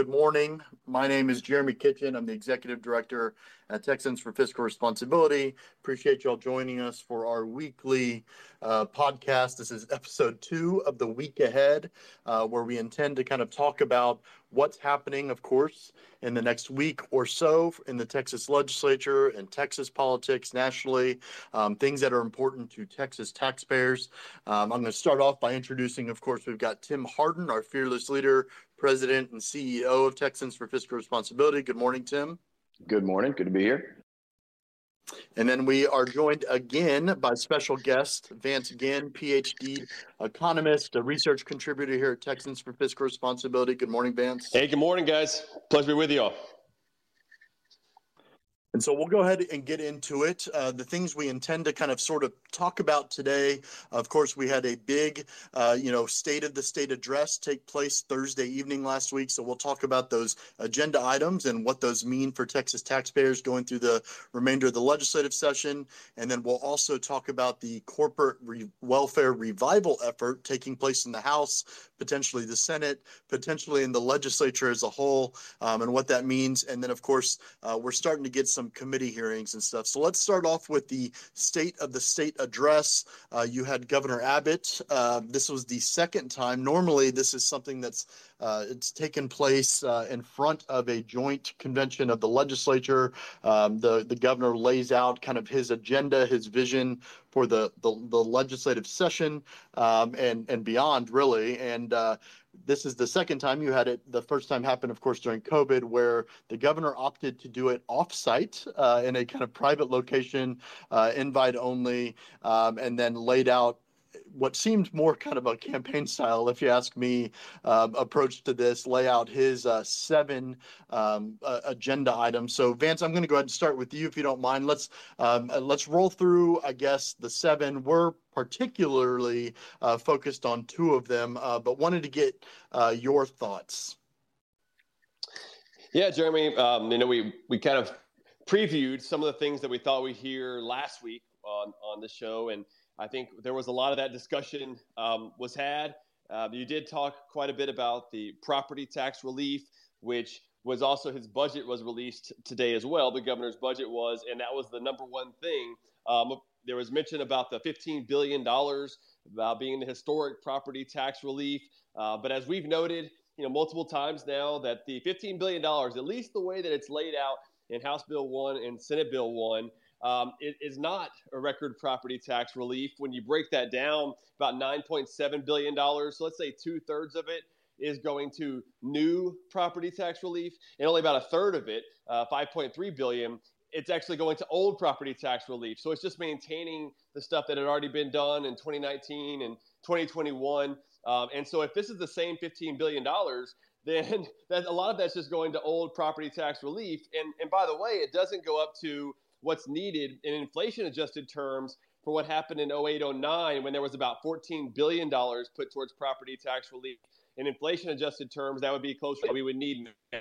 Good morning. My name is Jeremy Kitchen. I'm the Executive Director at Texans for Fiscal Responsibility. Appreciate y'all joining us for our weekly uh, podcast. This is episode two of the week ahead, uh, where we intend to kind of talk about what's happening, of course, in the next week or so in the Texas legislature and Texas politics nationally, um, things that are important to Texas taxpayers. Um, I'm going to start off by introducing, of course, we've got Tim Hardin, our fearless leader, president and CEO of Texans for Fiscal Responsibility. Good morning, Tim. Good morning. Good to be here. And then we are joined again by special guest Vance Ginn, PhD economist, a research contributor here at Texans for Fiscal Responsibility. Good morning, Vance. Hey, good morning, guys. Pleasure to be with you all. And so we'll go ahead and get into it. Uh, the things we intend to kind of sort of talk about today. Of course, we had a big, uh, you know, state of the state address take place Thursday evening last week. So we'll talk about those agenda items and what those mean for Texas taxpayers going through the remainder of the legislative session. And then we'll also talk about the corporate re- welfare revival effort taking place in the House, potentially the Senate, potentially in the legislature as a whole, um, and what that means. And then, of course, uh, we're starting to get some some committee hearings and stuff. So let's start off with the state of the state address. Uh, you had Governor Abbott. Uh, this was the second time. Normally, this is something that's uh, it's taken place uh, in front of a joint convention of the legislature. Um, the the governor lays out kind of his agenda, his vision for the the, the legislative session um, and and beyond, really. And uh, this is the second time you had it. The first time happened, of course, during COVID, where the governor opted to do it offsite uh, in a kind of private location, uh, invite only, um, and then laid out what seemed more kind of a campaign style, if you ask me, um, approach to this, lay out his uh, seven um, uh, agenda items. So, Vance, I'm going to go ahead and start with you, if you don't mind. Let's um, uh, let's roll through, I guess, the seven. We're particularly uh, focused on two of them, uh, but wanted to get uh, your thoughts. Yeah, Jeremy. Um, you know, we we kind of previewed some of the things that we thought we'd hear last week on on the show, and I think there was a lot of that discussion um, was had. Uh, you did talk quite a bit about the property tax relief, which was also his budget was released today as well. The governor's budget was, and that was the number one thing. Um, there was mention about the $15 billion about being the historic property tax relief. Uh, but as we've noted, you know, multiple times now that the $15 billion, at least the way that it's laid out in House Bill 1 and Senate Bill 1, um, it is not a record property tax relief. When you break that down, about $9.7 billion. So let's say two thirds of it is going to new property tax relief, and only about a third of it, uh, 5.3 billion, it's actually going to old property tax relief. So it's just maintaining the stuff that had already been done in 2019 and 2021. Um, and so if this is the same 15 billion dollars, then that, a lot of that's just going to old property tax relief. And and by the way, it doesn't go up to what's needed in inflation adjusted terms for what happened in 08 09 when there was about $14 billion put towards property tax relief. In inflation adjusted terms, that would be closer to we would need now.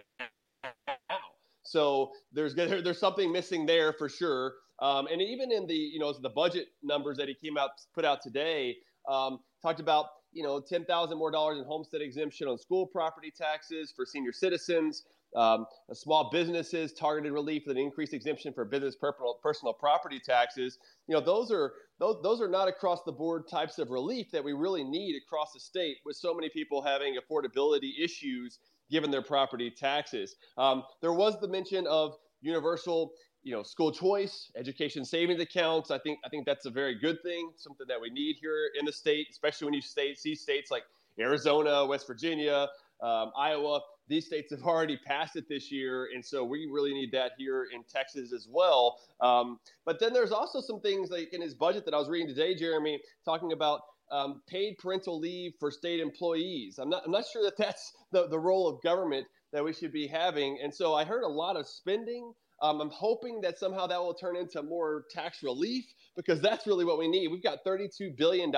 So there's there's something missing there for sure. Um, and even in the you know the budget numbers that he came out put out today, um, talked about you know ten thousand more dollars in homestead exemption on school property taxes for senior citizens um, small businesses, targeted relief with an increased exemption for business personal, property taxes. You know, those are those, those are not across the board types of relief that we really need across the state with so many people having affordability issues given their property taxes. Um, there was the mention of universal you know school choice education savings accounts i think i think that's a very good thing something that we need here in the state especially when you state, see states like arizona west virginia um, iowa these states have already passed it this year, and so we really need that here in Texas as well. Um, but then there's also some things like in his budget that I was reading today, Jeremy, talking about um, paid parental leave for state employees. I'm not, I'm not sure that that's the, the role of government that we should be having. And so I heard a lot of spending. Um, I'm hoping that somehow that will turn into more tax relief because that's really what we need. We've got $32 billion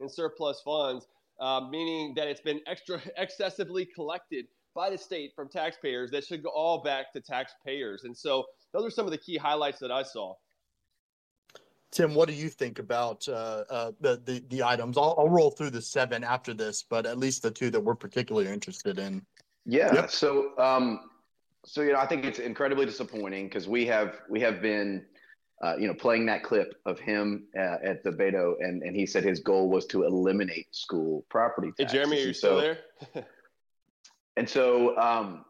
in surplus funds, uh, meaning that it's been extra excessively collected by the state from taxpayers that should go all back to taxpayers. And so those are some of the key highlights that I saw. Tim, what do you think about uh, uh, the, the, the items? I'll, I'll roll through the seven after this, but at least the two that we're particularly interested in. Yeah. Yep. So, um, so you know, I think it's incredibly disappointing because we have we have been, uh, you know, playing that clip of him uh, at the Beto, and and he said his goal was to eliminate school property taxes. Hey, Jeremy, are you still there? and so, um,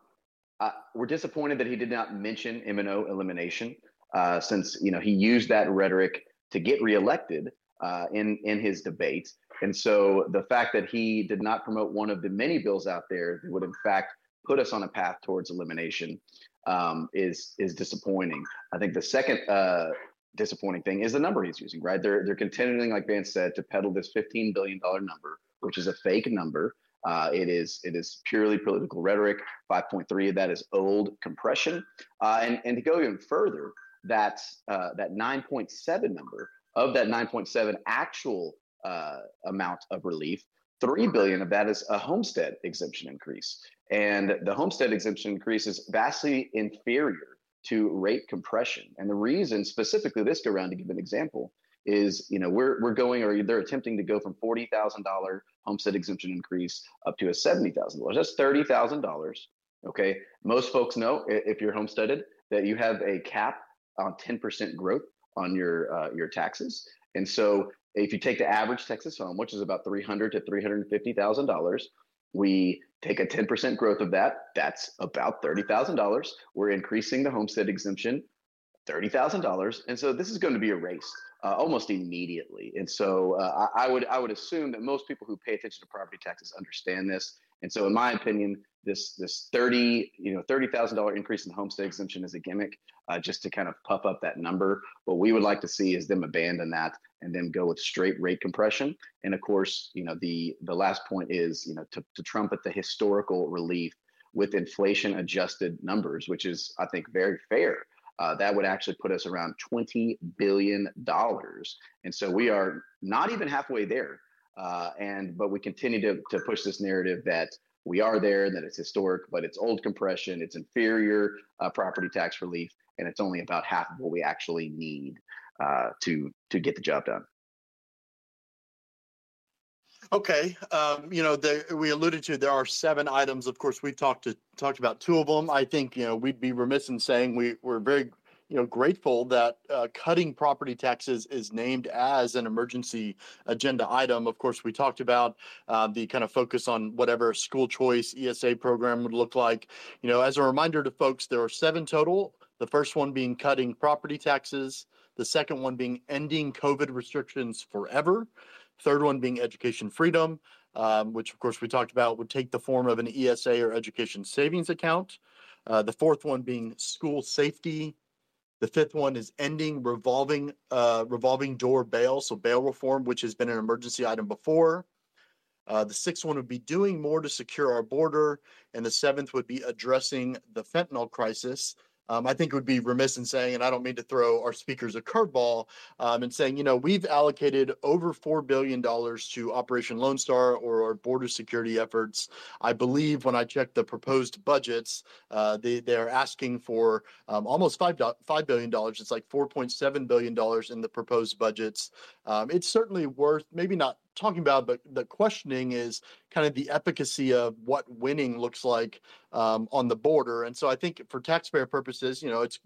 uh, we're disappointed that he did not mention M&O elimination, uh, since you know he used that rhetoric to get reelected uh, in in his debate. And so the fact that he did not promote one of the many bills out there that would in fact put us on a path towards elimination um, is is disappointing. I think the second uh, disappointing thing is the number he's using. Right, they're they're continuing, like Vance said, to peddle this fifteen billion dollar number, which is a fake number. Uh, it is it is purely political rhetoric. Five point three of that is old compression, uh, and and to go even further, that uh, that nine point seven number of that nine point seven actual uh, amount of relief, three billion of that is a homestead exemption increase, and the homestead exemption increase is vastly inferior to rate compression. And the reason, specifically this go around, to give an example, is you know we're we're going or they're attempting to go from forty thousand dollar homestead exemption increase up to a seventy thousand dollars. That's thirty thousand dollars. Okay, most folks know if you're homesteaded that you have a cap on ten percent growth on your uh, your taxes, and so if you take the average Texas home, which is about three hundred to three hundred fifty thousand dollars, we take a ten percent growth of that. That's about thirty thousand dollars. We're increasing the homestead exemption thirty thousand dollars, and so this is going to be erased uh, almost immediately. And so uh, I, I, would I would assume that most people who pay attention to property taxes understand this. And so, in my opinion, this this thirty you know thirty thousand dollar increase in homestead exemption is a gimmick, uh, just to kind of puff up that number. What we would like to see is them abandon that and then go with straight rate compression. And of course, you know the the last point is you know to, to trumpet the historical relief with inflation adjusted numbers, which is I think very fair. Uh, that would actually put us around $20 billion. And so we are not even halfway there. Uh, and but we continue to, to push this narrative that we are there, that it's historic, but it's old compression, it's inferior uh, property tax relief, and it's only about half of what we actually need uh, to to get the job done. Okay, um, you know, the, we alluded to there are seven items. Of course, we talked to talked about two of them. I think you know we'd be remiss in saying we we're very you know grateful that uh, cutting property taxes is named as an emergency agenda item. Of course, we talked about uh, the kind of focus on whatever school choice ESA program would look like. You know, as a reminder to folks, there are seven total. The first one being cutting property taxes. The second one being ending COVID restrictions forever. Third one being education freedom, um, which of course we talked about would take the form of an ESA or education savings account. Uh, the fourth one being school safety. The fifth one is ending revolving uh, revolving door bail, so bail reform, which has been an emergency item before. Uh, the sixth one would be doing more to secure our border, and the seventh would be addressing the fentanyl crisis. Um, I think it would be remiss in saying, and I don't mean to throw our speakers a curveball, um, and saying, you know, we've allocated over $4 billion to Operation Lone Star or our border security efforts. I believe when I checked the proposed budgets, uh, they, they're asking for um, almost $5, $5 billion. It's like $4.7 billion in the proposed budgets. Um, it's certainly worth, maybe not talking about, but the questioning is kind of the efficacy of what winning looks like um, on the border. And so I think for taxpayer purposes, you know, it's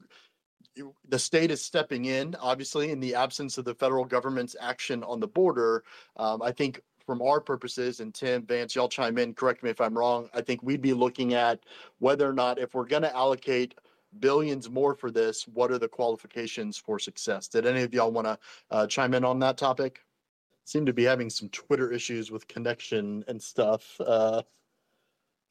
the state is stepping in, obviously, in the absence of the federal government's action on the border. Um, I think from our purposes, and Tim, Vance, y'all chime in, correct me if I'm wrong. I think we'd be looking at whether or not, if we're going to allocate billions more for this, what are the qualifications for success? Did any of y'all want to uh, chime in on that topic? Seem to be having some Twitter issues with connection and stuff. Uh,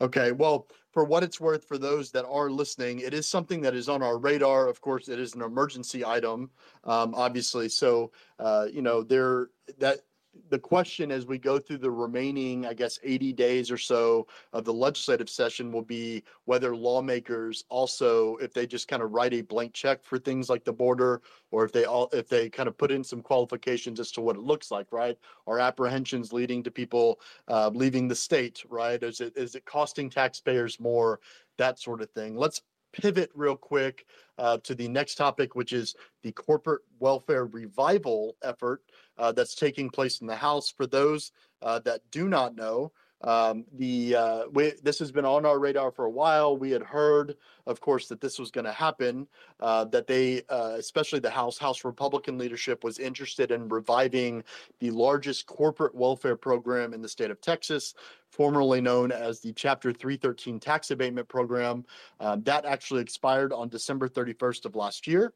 okay, well, for what it's worth, for those that are listening, it is something that is on our radar. Of course, it is an emergency item, um, obviously. So, uh, you know, there that the question as we go through the remaining, I guess, 80 days or so of the legislative session will be whether lawmakers also, if they just kind of write a blank check for things like the border, or if they all, if they kind of put in some qualifications as to what it looks like, right? Are apprehensions leading to people uh, leaving the state, right? Is it is it costing taxpayers more? That sort of thing. Let's pivot real quick uh, to the next topic, which is the corporate welfare revival effort uh, that's taking place in the House. For those uh, that do not know, Um, the uh, we, this has been on our radar for a while. We had heard, of course, that this was going to happen. Uh, that they, uh, especially the House House Republican leadership, was interested in reviving the largest corporate welfare program in the state of Texas, formerly known as the Chapter 313 tax abatement program. Um, that actually expired on December 31st of last year.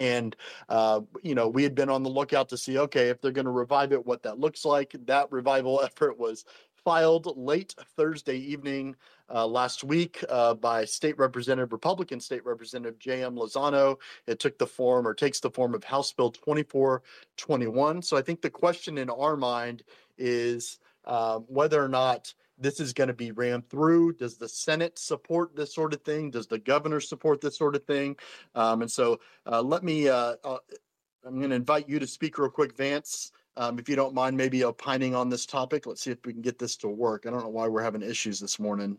And, uh, you know, we had been on the lookout to see, okay, if they're going to revive it, what that looks like. That revival effort was filed late Thursday evening uh, last week uh, by State Representative, Republican State Representative J.M. Lozano. It took the form or takes the form of House Bill 2421. So I think the question in our mind is uh, whether or not this is going to be rammed through. Does the Senate support this sort of thing? Does the governor support this sort of thing? Um, and so uh, let me, uh, uh, I'm going to invite you to speak real quick, Vance. Um, if you don't mind, maybe opining on this topic. Let's see if we can get this to work. I don't know why we're having issues this morning.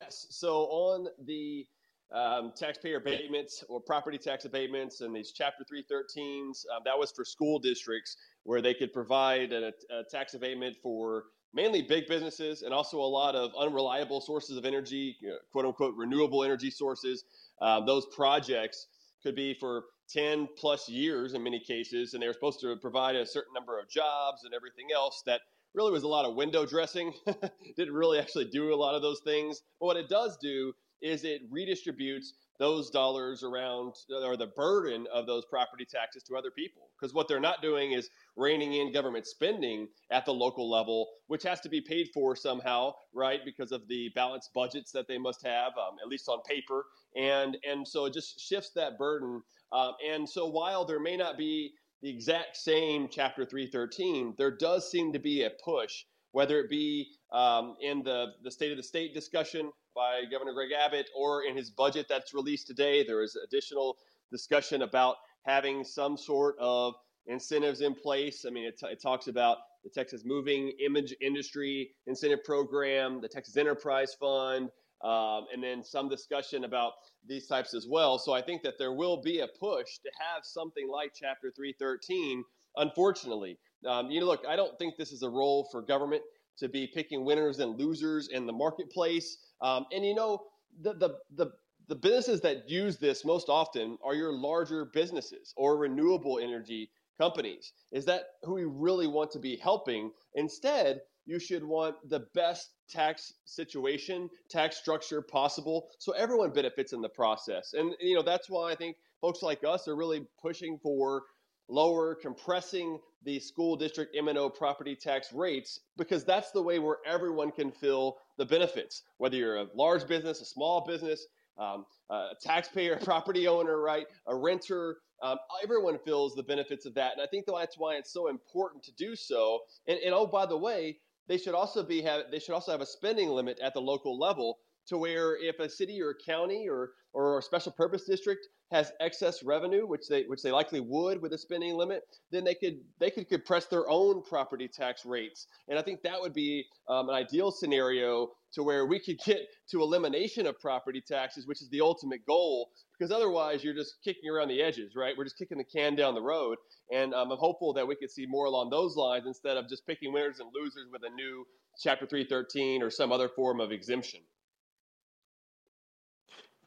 Yes. So on the um, taxpayer abatements or property tax abatements and these Chapter 313s, uh, that was for school districts where they could provide a, a tax abatement for mainly big businesses and also a lot of unreliable sources of energy, quote unquote, renewable energy sources. Uh, those projects could be for 10 plus years in many cases, and they were supposed to provide a certain number of jobs and everything else that really was a lot of window dressing. Didn't really actually do a lot of those things. But what it does do is it redistributes those dollars around or the burden of those property taxes to other people. Because what they're not doing is reining in government spending at the local level, which has to be paid for somehow, right? Because of the balanced budgets that they must have, um, at least on paper. And, and so it just shifts that burden. Um, and so while there may not be the exact same Chapter 313, there does seem to be a push, whether it be um, in the, the State of the State discussion by Governor Greg Abbott or in his budget that's released today. There is additional discussion about having some sort of incentives in place. I mean, it, t- it talks about the Texas Moving Image Industry Incentive Program, the Texas Enterprise Fund, um, and then some discussion about these types as well. So I think that there will be a push to have something like Chapter 313. Unfortunately, um, you know, look, I don't think this is a role for government to be picking winners and losers in the marketplace. Um, and you know, the, the the the businesses that use this most often are your larger businesses or renewable energy companies. Is that who we really want to be helping? Instead, you should want the best tax situation, tax structure possible, so everyone benefits in the process. And you know that's why I think folks like us are really pushing for lower, compressing the school district M&O property tax rates because that's the way where everyone can feel the benefits. Whether you're a large business, a small business, um, a taxpayer, a property owner, right, a renter, um, everyone feels the benefits of that. And I think that's why it's so important to do so. And, and oh, by the way, they should also be have they should also have a spending limit at the local level to where if a city or a county or or a special purpose district has excess revenue, which they which they likely would with a spending limit, then they could they could compress their own property tax rates, and I think that would be um, an ideal scenario to where we could get to elimination of property taxes, which is the ultimate goal. Because otherwise, you're just kicking around the edges, right? We're just kicking the can down the road, and um, I'm hopeful that we could see more along those lines instead of just picking winners and losers with a new Chapter 313 or some other form of exemption.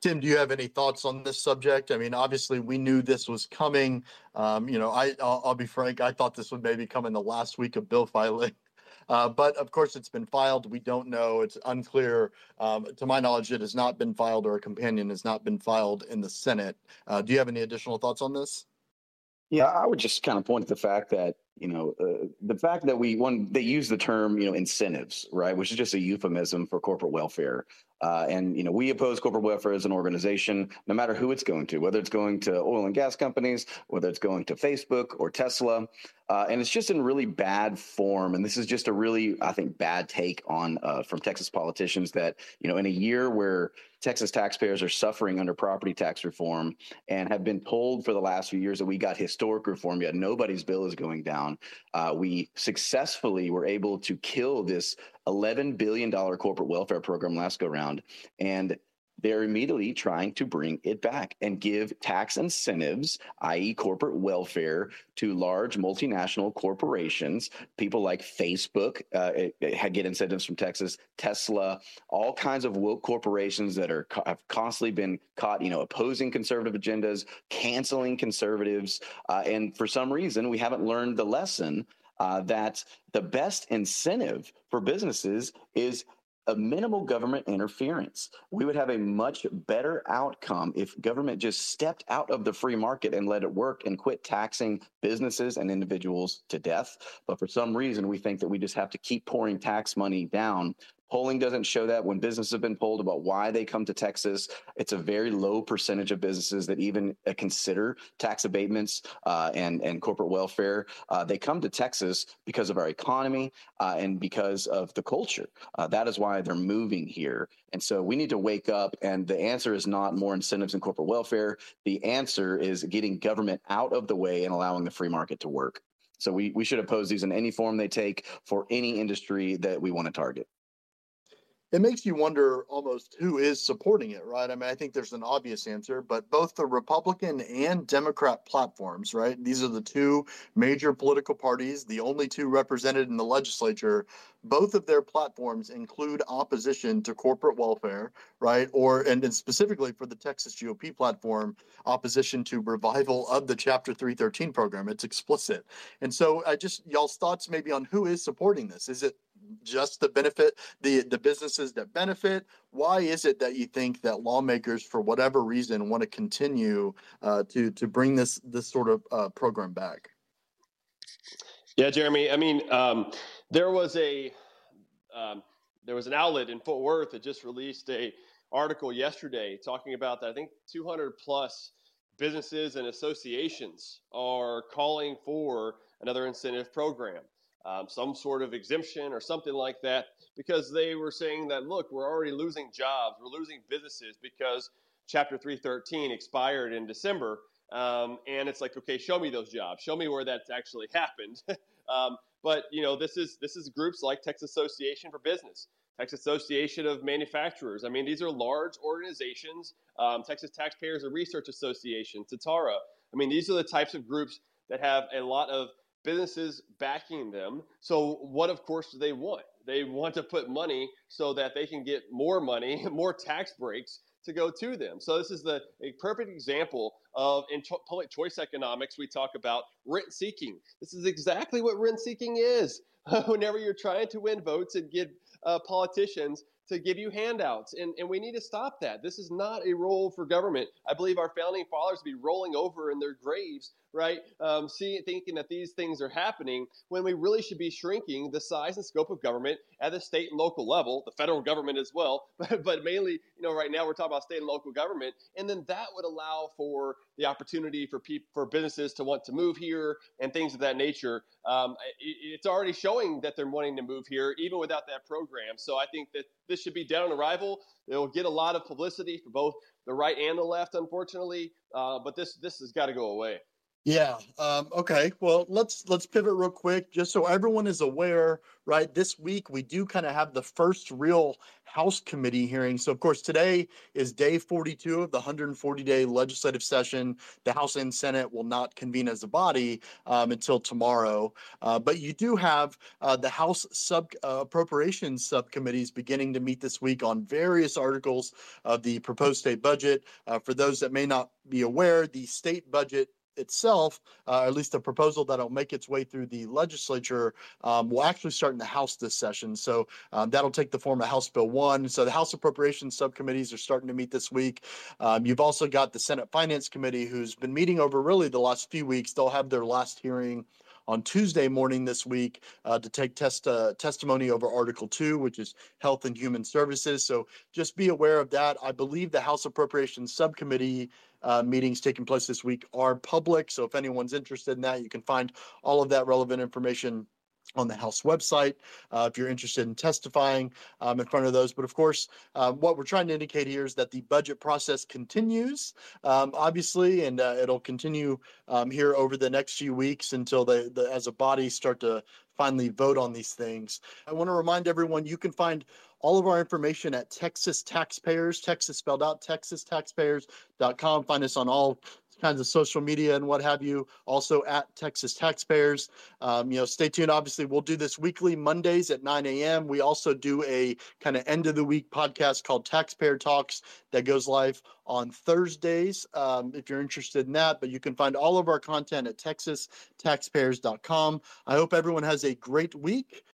Tim, do you have any thoughts on this subject? I mean, obviously, we knew this was coming. Um, you know, I I'll, I'll, be frank. I thought this would maybe come in the last week of bill filing, uh, but of course, it's been filed. We don't know. It's unclear. Um, to my knowledge, it has not been filed, or a companion has not been filed in the Senate. Uh, do you have any additional thoughts on this? Yeah, I would just kind of point to the fact that you know uh, the fact that we one they use the term you know incentives right, which is just a euphemism for corporate welfare. Uh, and you know, we oppose corporate welfare as an organization, no matter who it's going to, whether it's going to oil and gas companies, whether it's going to Facebook or Tesla. Uh, and it's just in really bad form. And this is just a really, I think, bad take on uh, from Texas politicians that you know, in a year where Texas taxpayers are suffering under property tax reform and have been told for the last few years that we got historic reform, yet nobody's bill is going down. Uh, we successfully were able to kill this $11 billion corporate welfare program last go round. And they're immediately trying to bring it back and give tax incentives, i.e., corporate welfare, to large multinational corporations. People like Facebook uh, get incentives from Texas, Tesla, all kinds of woke corporations that are have constantly been caught, you know, opposing conservative agendas, canceling conservatives, uh, and for some reason we haven't learned the lesson uh, that the best incentive for businesses is a minimal government interference. We would have a much better outcome if government just stepped out of the free market and let it work and quit taxing businesses and individuals to death. But for some reason, we think that we just have to keep pouring tax money down Polling doesn't show that when businesses have been polled about why they come to Texas. It's a very low percentage of businesses that even uh, consider tax abatements uh, and and corporate welfare. Uh, they come to Texas because of our economy uh, and because of the culture. Uh, that is why they're moving here. And so we need to wake up. And the answer is not more incentives in corporate welfare. The answer is getting government out of the way and allowing the free market to work. So we, we should oppose these in any form they take for any industry that we want to target it makes you wonder almost who is supporting it, right? I mean, I think there's an obvious answer, but both the Republican and Democrat platforms, right? These are the two major political parties, the only two represented in the legislature. Both of their platforms include opposition to corporate welfare, right? Or, and, and specifically for the Texas GOP platform, opposition to revival of the Chapter 313 program. It's explicit. And so I just, y'all's thoughts maybe on who is supporting this. Is it just the benefit the the businesses that benefit? Why is it that you think that lawmakers for whatever reason want to continue uh, to to bring this this sort of uh, program back? Yeah jeremy i mean um, there was a um, there was an outlet in fort worth that just released a article yesterday talking about that i think 200 plus businesses and associations are calling for another incentive program um, some sort of exemption or something like that, because they were saying that, look, we're already losing jobs, we're losing businesses because Chapter 313 expired in December. Um, and it's like, okay, show me those jobs, show me where that's actually happened. um, but you know, this is this is groups like Texas Association for Business, Texas Association of Manufacturers. I mean, these are large organizations. Um, Texas Taxpayers and Research Association, TATARA. I mean, these are the types of groups that have a lot of businesses backing them. So, what, of course, do they want? They want to put money so that they can get more money, more tax breaks to go to them. So, this is the a perfect example of in cho- public choice economics. We talk about rent seeking. This is exactly what rent seeking is. Whenever you're trying to win votes and get uh, politicians to give you handouts. And, and we need to stop that. This is not a role for government. I believe our founding fathers would be rolling over in their graves right? Um, seeing, thinking that these things are happening when we really should be shrinking the size and scope of government at the state and local level, the federal government as well, but, but mainly, you know, right now we're talking about state and local government, and then that would allow for the opportunity for people, for businesses to want to move here and things of that nature. Um, it, it's already showing that they're wanting to move here, even without that program. So I think that this should be dead on arrival. It will get a lot of publicity for both the right and the left, unfortunately. Uh, but this this has got to go away. Yeah. Um, okay. Well, let's let's pivot real quick, just so everyone is aware. Right, this week we do kind of have the first real House committee hearing. So, of course, today is day 42 of the 140 day legislative session. The House and Senate will not convene as a body um, until tomorrow. Uh, but you do have uh, the House sub uh, appropriations subcommittees beginning to meet this week on various articles of the proposed state budget. Uh, for those that may not be aware, the state budget itself, uh, at least the proposal that'll make its way through the legislature, um, will actually start in the House this session. So um, that'll take the form of House Bill 1. So the House Appropriations subcommittees are starting to meet this week. Um, you've also got the Senate Finance Committee, who's been meeting over really the last few weeks. They'll have their last hearing on Tuesday morning this week uh, to take test uh, testimony over Article Two, which is Health and Human Services. So just be aware of that. I believe the House Appropriations Subcommittee uh, meetings taking place this week are public. So if anyone's interested in that, you can find all of that relevant information on the House website uh, if you're interested in testifying um, in front of those. But of course, uh, what we're trying to indicate here is that the budget process continues, um, obviously, and uh, it'll continue um, here over the next few weeks until they, the, as a body, start to finally vote on these things. I want to remind everyone you can find all of our information at Texas Taxpayers, Texas spelled out, texastaxpayers.com. Find us on all kinds of social media and what have you. Also at Texas Taxpayers. Um, you know, stay tuned. Obviously, we'll do this weekly Mondays at 9 a.m. We also do a kind of end of the week podcast called Taxpayer Talks that goes live on Thursdays. Um, if you're interested in that, but you can find all of our content at texastaxpayers.com. I hope everyone has a great week.